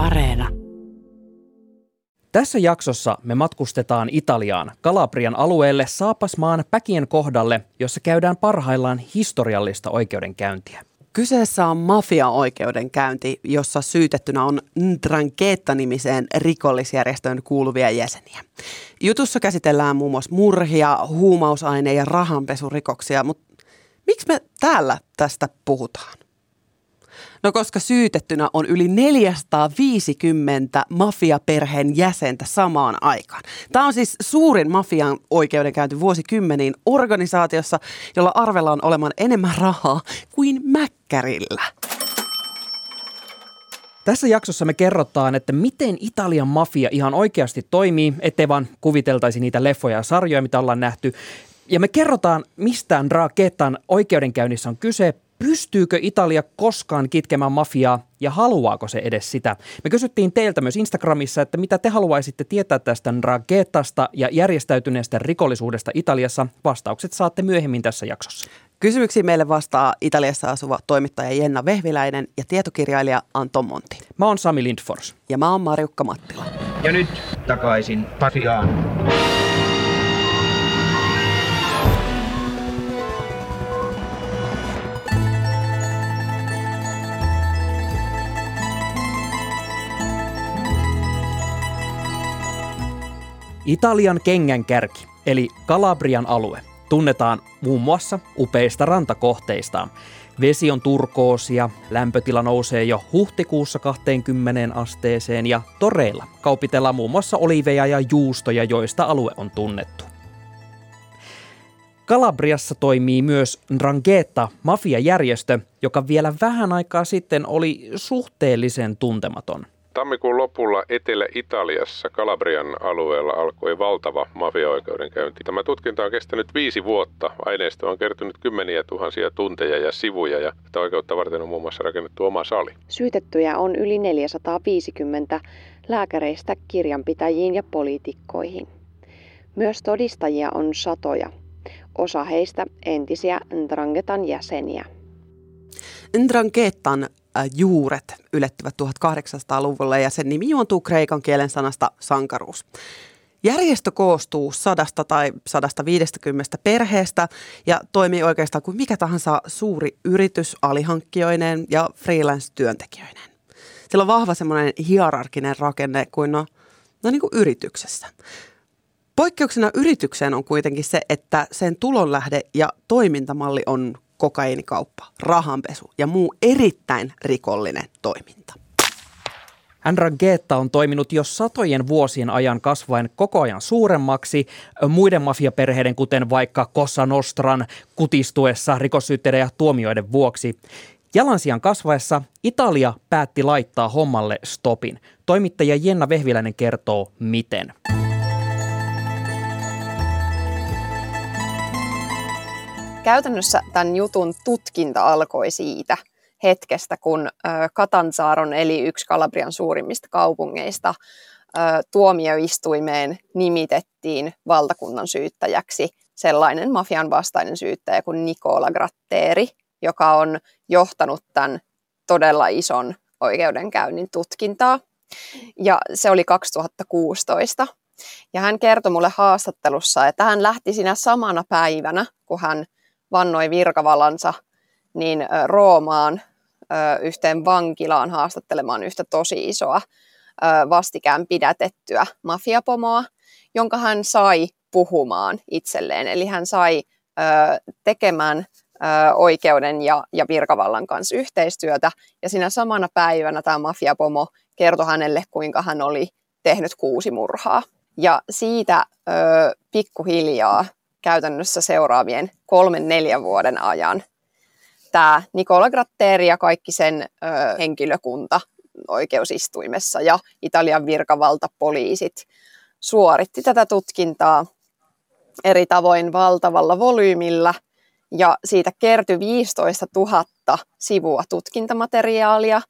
Areena. Tässä jaksossa me matkustetaan Italiaan, Kalabrian alueelle Saapasmaan Päkien kohdalle, jossa käydään parhaillaan historiallista oikeudenkäyntiä. Kyseessä on mafia-oikeudenkäynti, jossa syytettynä on Ndrangheta-nimiseen rikollisjärjestöön kuuluvia jäseniä. Jutussa käsitellään muun muassa murhia, huumausaine- ja rahanpesurikoksia, mutta miksi me täällä tästä puhutaan? No koska syytettynä on yli 450 mafiaperheen jäsentä samaan aikaan. Tämä on siis suurin mafian oikeudenkäynti vuosikymmeniin organisaatiossa, jolla arvellaan olemaan enemmän rahaa kuin Mäkkärillä. Tässä jaksossa me kerrotaan, että miten Italian mafia ihan oikeasti toimii, ettei vaan kuviteltaisi niitä leffoja ja sarjoja, mitä ollaan nähty. Ja me kerrotaan, mistä Andra Ketan oikeudenkäynnissä on kyse, pystyykö Italia koskaan kitkemään mafiaa ja haluaako se edes sitä? Me kysyttiin teiltä myös Instagramissa, että mitä te haluaisitte tietää tästä ragetasta ja järjestäytyneestä rikollisuudesta Italiassa. Vastaukset saatte myöhemmin tässä jaksossa. Kysymyksiin meille vastaa Italiassa asuva toimittaja Jenna Vehviläinen ja tietokirjailija Anton Monti. Mä oon Sami Lindfors. Ja mä oon Marjukka Mattila. Ja nyt takaisin Pasiaan. Italian kengänkärki, eli Kalabrian alue, tunnetaan muun muassa upeista rantakohteistaan. Vesi on turkoosia, lämpötila nousee jo huhtikuussa 20 asteeseen ja toreilla kaupitellaan muun muassa oliveja ja juustoja, joista alue on tunnettu. Kalabriassa toimii myös Ndrangheta, mafiajärjestö, joka vielä vähän aikaa sitten oli suhteellisen tuntematon – Tammikuun lopulla Etelä-Italiassa Kalabrian alueella alkoi valtava mafiaoikeudenkäynti. Tämä tutkinta on kestänyt viisi vuotta. Aineisto on kertynyt kymmeniä tuhansia tunteja ja sivuja ja tätä oikeutta varten on muun muassa rakennettu oma sali. Syytettyjä on yli 450 lääkäreistä kirjanpitäjiin ja poliitikkoihin. Myös todistajia on satoja. Osa heistä entisiä Ndrangetan jäseniä. Ndrangetan juuret ylettyvät 1800-luvulla ja sen nimi juontuu kreikan kielen sanasta sankaruus. Järjestö koostuu sadasta tai 150 perheestä ja toimii oikeastaan kuin mikä tahansa suuri yritys alihankkijoineen ja freelance-työntekijöineen. Sillä on vahva semmoinen hierarkinen rakenne kuin no, no niin kuin yrityksessä. Poikkeuksena yritykseen on kuitenkin se, että sen tulonlähde ja toimintamalli on kokainikauppa, rahanpesu ja muu erittäin rikollinen toiminta. Getta on toiminut jo satojen vuosien ajan kasvaen koko ajan suuremmaksi muiden mafiaperheiden, kuten vaikka Kossa Nostran kutistuessa rikossyytteiden ja tuomioiden vuoksi. Jalansijan kasvaessa Italia päätti laittaa hommalle stopin. Toimittaja Jenna Vehviläinen kertoo miten. Käytännössä tämän jutun tutkinta alkoi siitä hetkestä, kun Katanzaaron eli yksi Kalabrian suurimmista kaupungeista tuomioistuimeen nimitettiin valtakunnan syyttäjäksi sellainen mafian vastainen syyttäjä kuin Nicola Gratteri, joka on johtanut tämän todella ison oikeudenkäynnin tutkintaa. Ja se oli 2016. Ja hän kertoi mulle haastattelussa, että hän lähti siinä samana päivänä, kun hän vannoi virkavallansa niin Roomaan yhteen vankilaan haastattelemaan yhtä tosi isoa vastikään pidätettyä mafiapomoa, jonka hän sai puhumaan itselleen. Eli hän sai tekemään oikeuden ja, virkavallan kanssa yhteistyötä. Ja siinä samana päivänä tämä mafiapomo kertoi hänelle, kuinka hän oli tehnyt kuusi murhaa. Ja siitä ö, pikkuhiljaa käytännössä seuraavien kolmen neljän vuoden ajan. Tämä Nicola Gratteri ja kaikki sen ö, henkilökunta oikeusistuimessa ja Italian virkavalta poliisit suoritti tätä tutkintaa eri tavoin valtavalla volyymilla ja siitä kertyi 15 000 sivua tutkintamateriaalia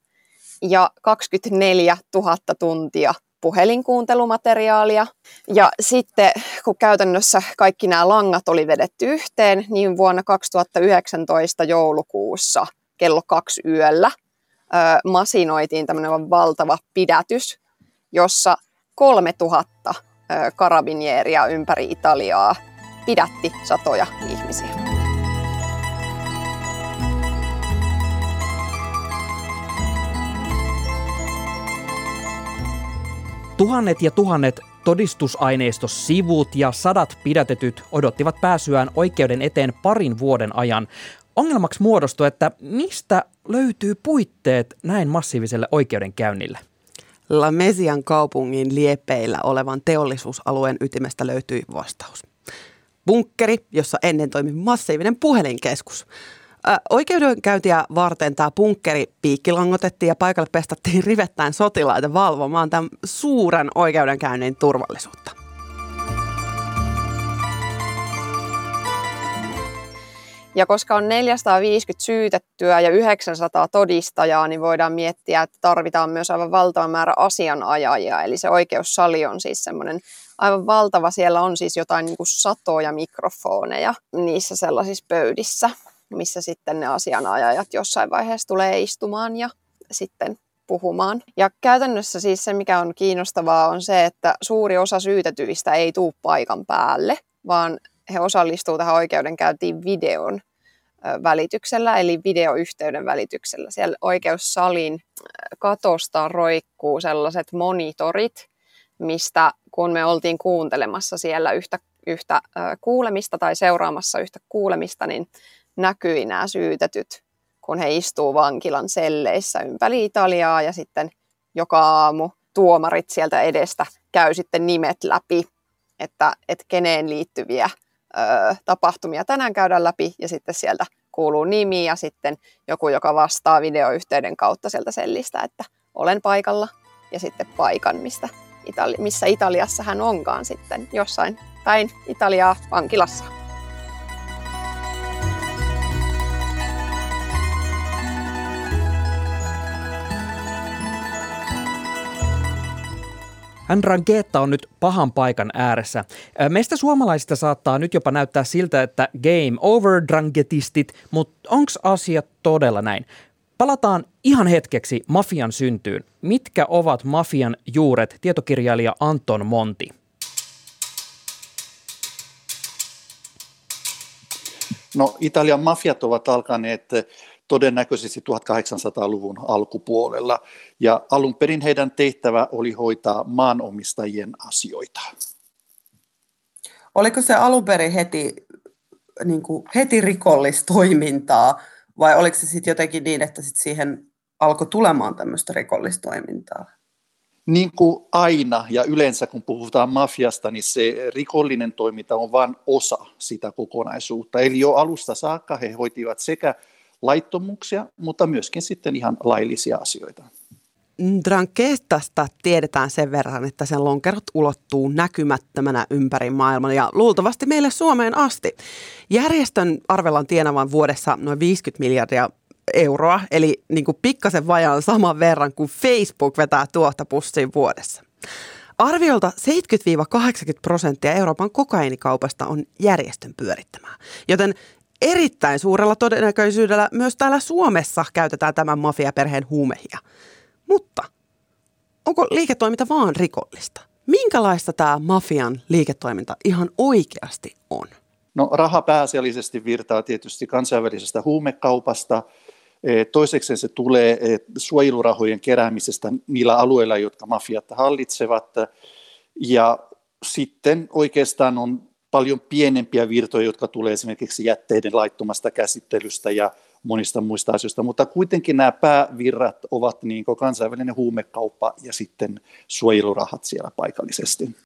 ja 24 000 tuntia puhelinkuuntelumateriaalia. Ja sitten kun käytännössä kaikki nämä langat oli vedetty yhteen, niin vuonna 2019 joulukuussa kello kaksi yöllä masinoitiin tämmöinen valtava pidätys, jossa 3000 karabinieria ympäri Italiaa pidätti satoja ihmisiä. Tuhannet ja tuhannet todistusaineistossivut ja sadat pidätetyt odottivat pääsyään oikeuden eteen parin vuoden ajan. Ongelmaksi muodostui, että mistä löytyy puitteet näin massiiviselle oikeudenkäynnille? La Mesian kaupungin liepeillä olevan teollisuusalueen ytimestä löytyi vastaus. Bunkkeri, jossa ennen toimi massiivinen puhelinkeskus. Oikeudenkäyntiä varten tämä punkkeri piikkilangotettiin ja paikalle pestattiin rivettäen sotilaita valvomaan tämän suuren oikeudenkäynnin turvallisuutta. Ja koska on 450 syytettyä ja 900 todistajaa, niin voidaan miettiä, että tarvitaan myös aivan valtava määrä asianajajia. Eli se oikeussali on siis semmoinen aivan valtava. Siellä on siis jotain niin kuin satoja mikrofoneja niissä sellaisissa pöydissä missä sitten ne asianajajat jossain vaiheessa tulee istumaan ja sitten puhumaan. Ja käytännössä siis se, mikä on kiinnostavaa, on se, että suuri osa syytetyistä ei tuu paikan päälle, vaan he osallistuu tähän oikeudenkäyntiin videon välityksellä, eli videoyhteyden välityksellä. Siellä oikeussalin katosta roikkuu sellaiset monitorit, mistä kun me oltiin kuuntelemassa siellä yhtä, yhtä kuulemista tai seuraamassa yhtä kuulemista, niin näkyi nämä syytetyt, kun he istuu vankilan selleissä ympäri Italiaa ja sitten joka aamu tuomarit sieltä edestä käy sitten nimet läpi, että, että keneen liittyviä ö, tapahtumia tänään käydään läpi ja sitten sieltä kuuluu nimi ja sitten joku, joka vastaa videoyhteyden kautta sieltä sellistä, että olen paikalla ja sitten paikan, mistä Itali- missä Italiassa hän onkaan sitten jossain päin Italiaa vankilassa. Andrangheta on nyt pahan paikan ääressä. Meistä suomalaisista saattaa nyt jopa näyttää siltä, että game over drangetistit, mutta onko asia todella näin? Palataan ihan hetkeksi mafian syntyyn. Mitkä ovat mafian juuret, tietokirjailija Anton Monti? No Italian mafiat ovat alkaneet todennäköisesti 1800-luvun alkupuolella. Ja alun perin heidän tehtävä oli hoitaa maanomistajien asioita. Oliko se alun perin heti, niin kuin heti rikollistoimintaa vai oliko se sitten jotenkin niin, että sit siihen alkoi tulemaan tämmöistä rikollistoimintaa? Niin kuin aina ja yleensä kun puhutaan mafiasta, niin se rikollinen toiminta on vain osa sitä kokonaisuutta. Eli jo alusta saakka he hoitivat sekä laittomuuksia, mutta myöskin sitten ihan laillisia asioita. Drankeestasta tiedetään sen verran, että sen lonkerot ulottuu näkymättömänä ympäri maailman ja luultavasti meille Suomeen asti. Järjestön arvellaan tienavan vuodessa noin 50 miljardia euroa, eli niin kuin pikkasen vajaan saman verran kuin Facebook vetää tuota pussiin vuodessa. Arviolta 70-80 prosenttia Euroopan kokainikaupasta on järjestön pyörittämää, joten erittäin suurella todennäköisyydellä myös täällä Suomessa käytetään tämän mafiaperheen huumehia. Mutta onko liiketoiminta vaan rikollista? Minkälaista tämä mafian liiketoiminta ihan oikeasti on? No raha pääasiallisesti virtaa tietysti kansainvälisestä huumekaupasta. E, toiseksi se tulee e, suojelurahojen keräämisestä niillä alueilla, jotka mafiat hallitsevat. Ja sitten oikeastaan on paljon pienempiä virtoja, jotka tulee esimerkiksi jätteiden laittomasta käsittelystä ja monista muista asioista, mutta kuitenkin nämä päävirrat ovat niin kansainvälinen huumekauppa ja sitten suojelurahat siellä paikallisesti.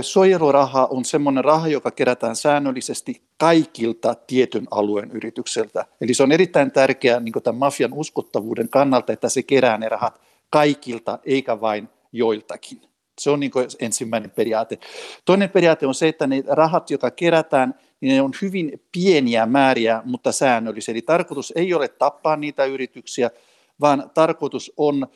Suojeluraha on semmoinen raha, joka kerätään säännöllisesti kaikilta tietyn alueen yritykseltä. Eli se on erittäin tärkeää niin tämän mafian uskottavuuden kannalta, että se kerää ne rahat kaikilta eikä vain joiltakin. Se on niin ensimmäinen periaate. Toinen periaate on se, että ne rahat, jotka kerätään, niin ne on hyvin pieniä määriä, mutta säännöllisiä. Eli tarkoitus ei ole tappaa niitä yrityksiä, vaan tarkoitus on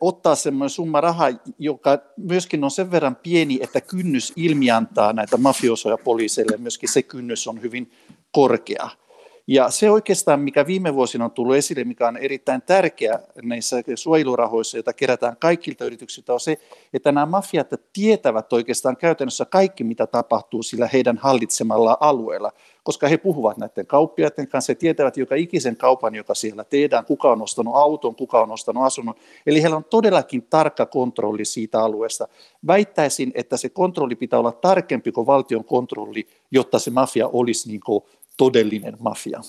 ottaa semmoinen summa rahaa, joka myöskin on sen verran pieni, että kynnys ilmiantaa näitä mafiosoja poliiseille, myöskin se kynnys on hyvin korkea. Ja se oikeastaan, mikä viime vuosina on tullut esille, mikä on erittäin tärkeä näissä suojelurahoissa, joita kerätään kaikilta yrityksiltä, on se, että nämä mafiat tietävät oikeastaan käytännössä kaikki, mitä tapahtuu sillä heidän hallitsemalla alueella, koska he puhuvat näiden kauppiaiden kanssa, he tietävät joka ikisen kaupan, joka siellä tehdään, kuka on ostanut auton, kuka on ostanut asunnon. Eli heillä on todellakin tarkka kontrolli siitä alueesta. Väittäisin, että se kontrolli pitää olla tarkempi kuin valtion kontrolli, jotta se mafia olisi niin kuin todellinen mafia.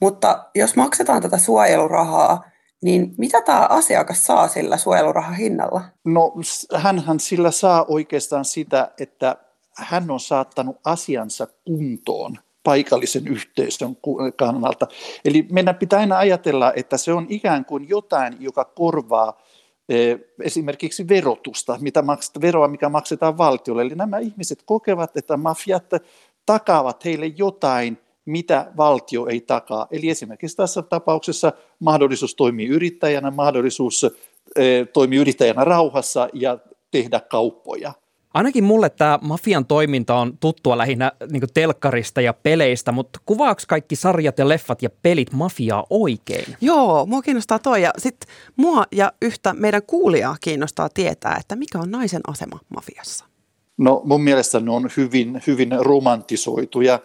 Mutta jos maksetaan tätä suojelurahaa, niin mitä tämä asiakas saa sillä suojelurahahinnalla? No hänhän sillä saa oikeastaan sitä, että hän on saattanut asiansa kuntoon paikallisen yhteisön kannalta. Eli meidän pitää aina ajatella, että se on ikään kuin jotain, joka korvaa e, esimerkiksi verotusta, mitä makset, veroa, mikä maksetaan valtiolle. Eli nämä ihmiset kokevat, että mafiat takaavat heille jotain – mitä valtio ei takaa. Eli esimerkiksi tässä tapauksessa mahdollisuus toimia yrittäjänä, mahdollisuus toimia yrittäjänä rauhassa ja tehdä kauppoja. Ainakin mulle tämä mafian toiminta on tuttua lähinnä niin telkkarista ja peleistä, mutta kuvaako kaikki sarjat ja leffat ja pelit mafiaa oikein? Joo, mua kiinnostaa toi ja sitten mua ja yhtä meidän kuulijaa kiinnostaa tietää, että mikä on naisen asema mafiassa. No mun mielestä ne on hyvin, hyvin romantisoituja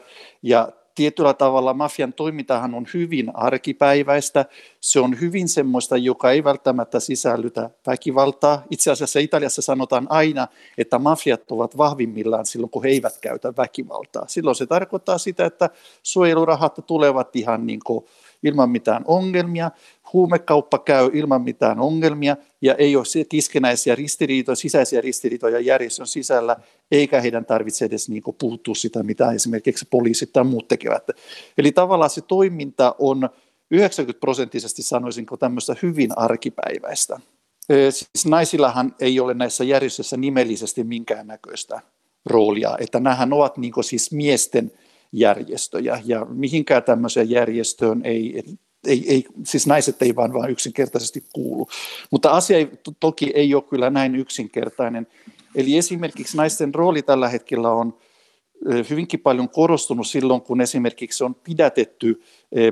ja tietyllä tavalla mafian toimintahan on hyvin arkipäiväistä. Se on hyvin semmoista, joka ei välttämättä sisällytä väkivaltaa. Itse asiassa Italiassa sanotaan aina, että mafiat ovat vahvimmillaan silloin, kun he eivät käytä väkivaltaa. Silloin se tarkoittaa sitä, että suojelurahat tulevat ihan niin kuin ilman mitään ongelmia, huumekauppa käy ilman mitään ongelmia ja ei ole keskenäisiä ristiriitoja, sisäisiä ristiriitoja järjestön sisällä, eikä heidän tarvitse edes niin puuttua sitä, mitä esimerkiksi poliisit tai muut tekevät. Eli tavallaan se toiminta on 90 prosenttisesti sanoisinko tämmöistä hyvin arkipäiväistä. Siis naisillahan ei ole näissä järjestöissä nimellisesti minkäännäköistä roolia, että nämähän ovat niin siis miesten järjestöjä ja mihinkään tämmöiseen järjestöön ei, ei, ei, siis naiset ei vaan, vaan yksinkertaisesti kuulu. Mutta asia ei, toki ei ole kyllä näin yksinkertainen. Eli esimerkiksi naisten rooli tällä hetkellä on hyvinkin paljon korostunut silloin, kun esimerkiksi on pidätetty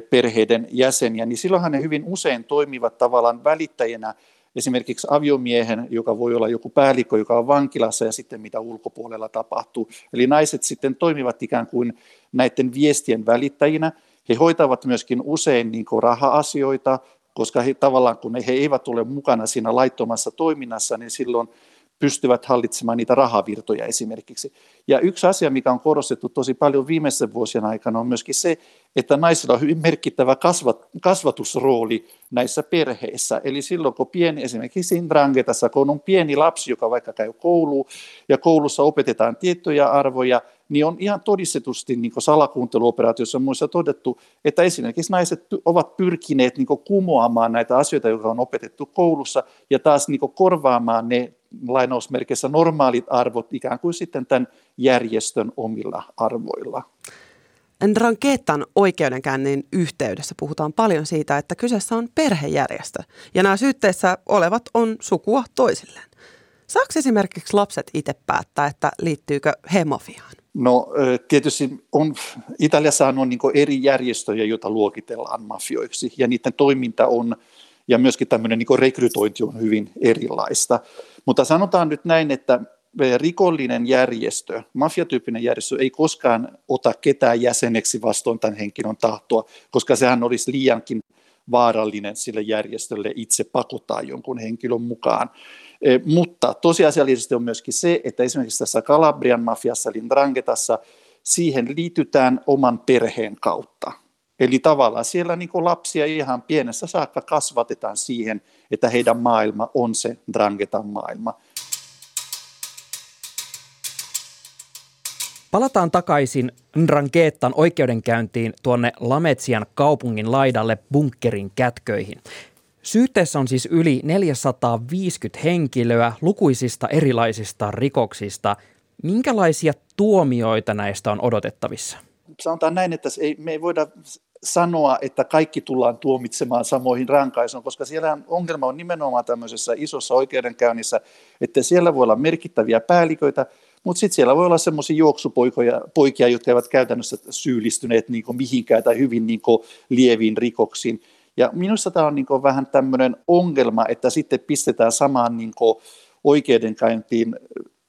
perheiden jäseniä, niin silloinhan ne hyvin usein toimivat tavallaan välittäjänä esimerkiksi aviomiehen, joka voi olla joku päällikkö, joka on vankilassa ja sitten mitä ulkopuolella tapahtuu. Eli naiset sitten toimivat ikään kuin näiden viestien välittäjinä. He hoitavat myöskin usein niin raha-asioita, koska he tavallaan kun he eivät ole mukana siinä laittomassa toiminnassa, niin silloin pystyvät hallitsemaan niitä rahavirtoja esimerkiksi. Ja yksi asia, mikä on korostettu tosi paljon viimeisen vuosien aikana, on myöskin se, että naisilla on hyvin merkittävä kasvat, kasvatusrooli näissä perheissä. Eli silloin, kun pieni, esimerkiksi Indrangetassa, kun on pieni lapsi, joka vaikka käy kouluun, ja koulussa opetetaan tiettyjä arvoja, niin on ihan todistetusti niin salakuunteluoperaatiossa muissa todettu, että esimerkiksi naiset ovat pyrkineet niin kumoamaan näitä asioita, joita on opetettu koulussa, ja taas niin korvaamaan ne lainausmerkeissä normaalit arvot ikään kuin sitten tämän järjestön omilla arvoilla. Ndrangetan oikeudenkäynnin yhteydessä puhutaan paljon siitä, että kyseessä on perhejärjestö ja nämä syytteessä olevat on sukua toisilleen. Saako esimerkiksi lapset itse päättää, että liittyykö hemofiaan? No tietysti on, Italiassahan on niin eri järjestöjä, joita luokitellaan mafioiksi ja niiden toiminta on ja myöskin tämmöinen niin rekrytointi on hyvin erilaista. Mutta sanotaan nyt näin, että rikollinen järjestö, mafiatyyppinen järjestö ei koskaan ota ketään jäseneksi vastoin tämän henkilön tahtoa, koska sehän olisi liiankin vaarallinen sille järjestölle itse pakottaa jonkun henkilön mukaan. E, mutta tosiasiallisesti on myöskin se, että esimerkiksi tässä Kalabrian mafiassa, Lindrangetassa, siihen liitytään oman perheen kautta. Eli tavallaan siellä niin lapsia ihan pienessä saakka kasvatetaan siihen, että heidän maailma on se Drangetan maailma. Palataan takaisin Ndrangetan oikeudenkäyntiin tuonne Lametsian kaupungin laidalle bunkkerin kätköihin. Syytteessä on siis yli 450 henkilöä lukuisista erilaisista rikoksista. Minkälaisia tuomioita näistä on odotettavissa? Sanotaan näin, että ei, me ei voida sanoa, että kaikki tullaan tuomitsemaan samoihin rankaisuun, koska siellä ongelma on nimenomaan tämmöisessä isossa oikeudenkäynnissä, että siellä voi olla merkittäviä päälliköitä, Mutta sitten siellä voi olla semmoisia juoksupoikia, jotka eivät käytännössä syyllistyneet niin mihinkään tai hyvin niin lieviin rikoksiin. Ja minusta tämä on niin vähän tämmöinen ongelma, että sitten pistetään samaan niin oikeudenkäyntiin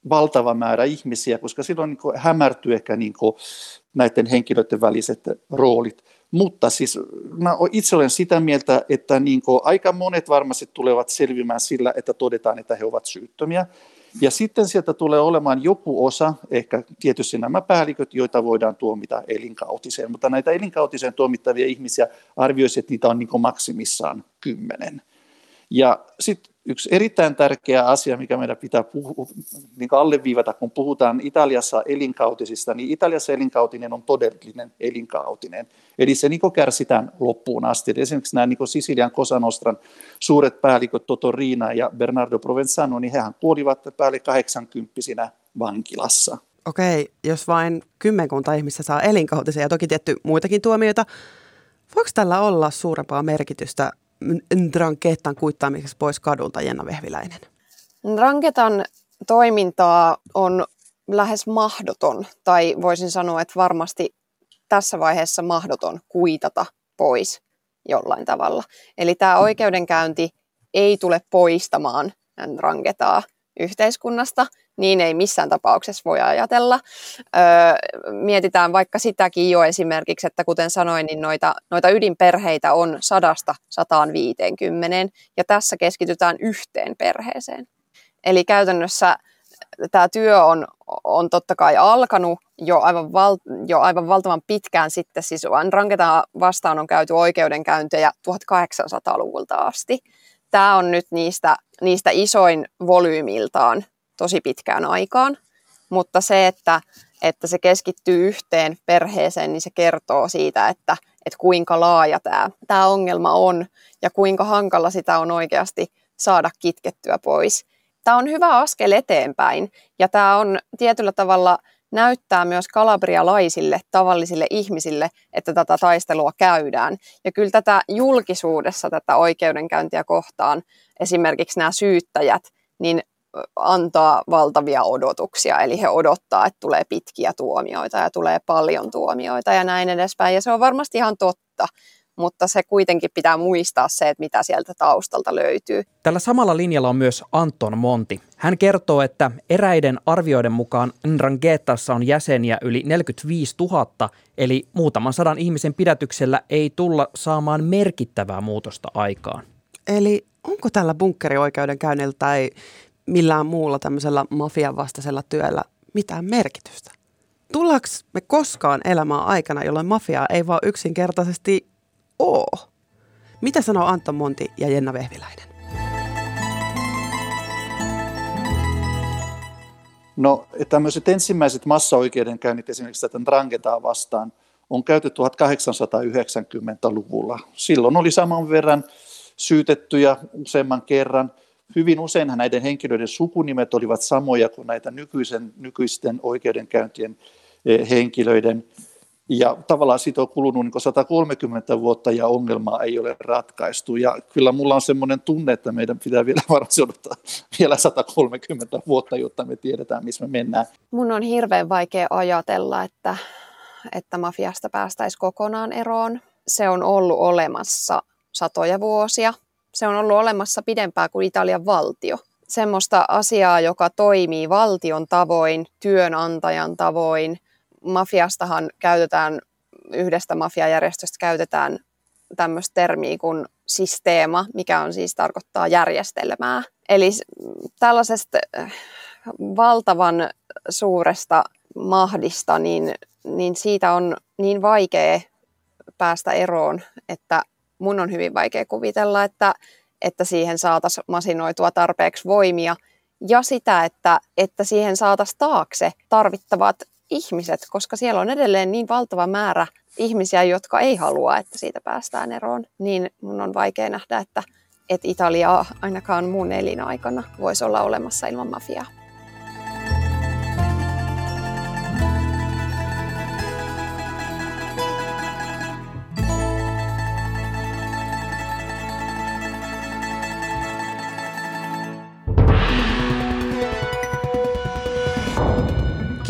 valtava määrä ihmisiä, koska silloin niin hämärtyy ehkä niin näiden henkilöiden väliset roolit. Mutta siis mä itse olen sitä mieltä, että niin aika monet varmasti tulevat selvimään sillä, että todetaan, että he ovat syyttömiä. Ja sitten sieltä tulee olemaan joku osa, ehkä tietysti nämä päälliköt, joita voidaan tuomita elinkautiseen, mutta näitä elinkautiseen tuomittavia ihmisiä arvioisi, että niitä on niin maksimissaan kymmenen. Ja sitten yksi erittäin tärkeä asia, mikä meidän pitää puhua, niin alleviivata, kun puhutaan Italiassa elinkautisista, niin Italiassa elinkautinen on todellinen elinkautinen. Eli se niin kärsitään loppuun asti. Eli esimerkiksi nämä niin Sisilian Kosanostran suuret päälliköt Toto Riina ja Bernardo Provenzano, niin hehän kuolivat päälle 80 vankilassa. Okei, jos vain kymmenkunta ihmistä saa elinkautisen ja toki tietty muitakin tuomioita, voiko tällä olla suurempaa merkitystä Ndranketan kuittaamiseksi pois kadulta, Jenna Vehviläinen? Ndranketan toimintaa on lähes mahdoton, tai voisin sanoa, että varmasti tässä vaiheessa mahdoton kuitata pois jollain tavalla. Eli tämä oikeudenkäynti ei tule poistamaan Ndranketaa yhteiskunnasta, niin ei missään tapauksessa voi ajatella. Öö, mietitään vaikka sitäkin jo esimerkiksi, että kuten sanoin, niin noita, noita ydinperheitä on sadasta 150, ja tässä keskitytään yhteen perheeseen. Eli käytännössä tämä työ on, on totta kai alkanut jo aivan, val, jo aivan valtavan pitkään sitten. Siis Ranketa vastaan on käyty oikeudenkäyntejä 1800-luvulta asti. Tämä on nyt niistä, niistä isoin volyymiltaan tosi pitkään aikaan, mutta se, että, että se keskittyy yhteen perheeseen, niin se kertoo siitä, että, että kuinka laaja tämä, tämä ongelma on ja kuinka hankala sitä on oikeasti saada kitkettyä pois. Tämä on hyvä askel eteenpäin ja tämä on tietyllä tavalla näyttää myös kalabrialaisille, tavallisille ihmisille, että tätä taistelua käydään. Ja kyllä tätä julkisuudessa, tätä oikeudenkäyntiä kohtaan, esimerkiksi nämä syyttäjät, niin antaa valtavia odotuksia, eli he odottaa, että tulee pitkiä tuomioita ja tulee paljon tuomioita ja näin edespäin. Ja se on varmasti ihan totta, mutta se kuitenkin pitää muistaa se, että mitä sieltä taustalta löytyy. Tällä samalla linjalla on myös Anton Monti. Hän kertoo, että eräiden arvioiden mukaan Ndrangetassa on jäseniä yli 45 000, eli muutaman sadan ihmisen pidätyksellä ei tulla saamaan merkittävää muutosta aikaan. Eli onko tällä bunkkerioikeudenkäynnillä tai millään muulla tämmöisellä mafian vastaisella työllä mitään merkitystä? Tullaanko me koskaan elämään aikana, jolloin mafia ei vaan yksinkertaisesti oo? Mitä sanoo Anton Monti ja Jenna Vehviläinen? No tämmöiset ensimmäiset massaoikeudenkäynnit esimerkiksi tätä Drangetaa vastaan on käyty 1890-luvulla. Silloin oli saman verran syytettyjä useamman kerran – Hyvin useinhan näiden henkilöiden sukunimet olivat samoja kuin näitä nykyisen, nykyisten oikeudenkäyntien eh, henkilöiden. Ja tavallaan siitä on kulunut niin 130 vuotta ja ongelmaa ei ole ratkaistu. Ja kyllä mulla on semmoinen tunne, että meidän pitää vielä varmasti odottaa vielä 130 vuotta, jotta me tiedetään, missä me mennään. Mun on hirveän vaikea ajatella, että, että mafiasta päästäisiin kokonaan eroon. Se on ollut olemassa satoja vuosia se on ollut olemassa pidempään kuin Italian valtio. Semmoista asiaa, joka toimii valtion tavoin, työnantajan tavoin. Mafiastahan käytetään, yhdestä mafiajärjestöstä käytetään tämmöistä termiä kuin systeema, mikä on siis tarkoittaa järjestelmää. Eli tällaisesta äh, valtavan suuresta mahdista, niin, niin siitä on niin vaikea päästä eroon, että mun on hyvin vaikea kuvitella, että, että siihen saataisiin masinoitua tarpeeksi voimia ja sitä, että, että siihen saataisiin taakse tarvittavat ihmiset, koska siellä on edelleen niin valtava määrä ihmisiä, jotka ei halua, että siitä päästään eroon, niin mun on vaikea nähdä, että, että Italia ainakaan mun elinaikana voisi olla olemassa ilman mafiaa.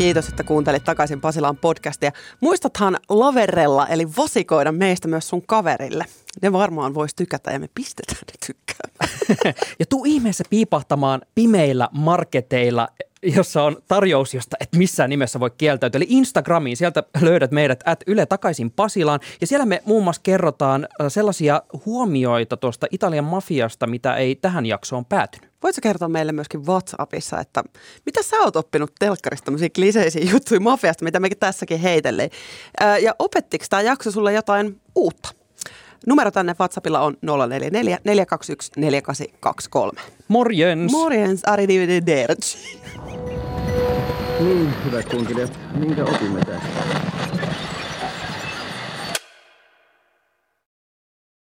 Kiitos, että kuuntelit takaisin Pasilaan podcastia. Muistathan laverella, eli vasikoida meistä myös sun kaverille. Ne varmaan vois tykätä ja me pistetään ne tykkäämään. ja tuu ihmeessä piipahtamaan pimeillä marketeilla jossa on tarjous, josta et missään nimessä voi kieltäytyä. Eli Instagramiin, sieltä löydät meidät at Yle takaisin Pasilaan. Ja siellä me muun muassa kerrotaan äh, sellaisia huomioita tuosta Italian mafiasta, mitä ei tähän jaksoon päätynyt. Voitko kertoa meille myöskin WhatsAppissa, että mitä sä oot oppinut telkkarista tämmöisiä kliseisiä juttuja mafiasta, mitä mekin tässäkin heitellään. Äh, ja opettiko tämä jakso sulle jotain uutta? Numero tänne WhatsAppilla on 044 421 4823. Morjens! Morjens, arrivederci. Niin, hyvät kunkilijat, minkä opimme tästä?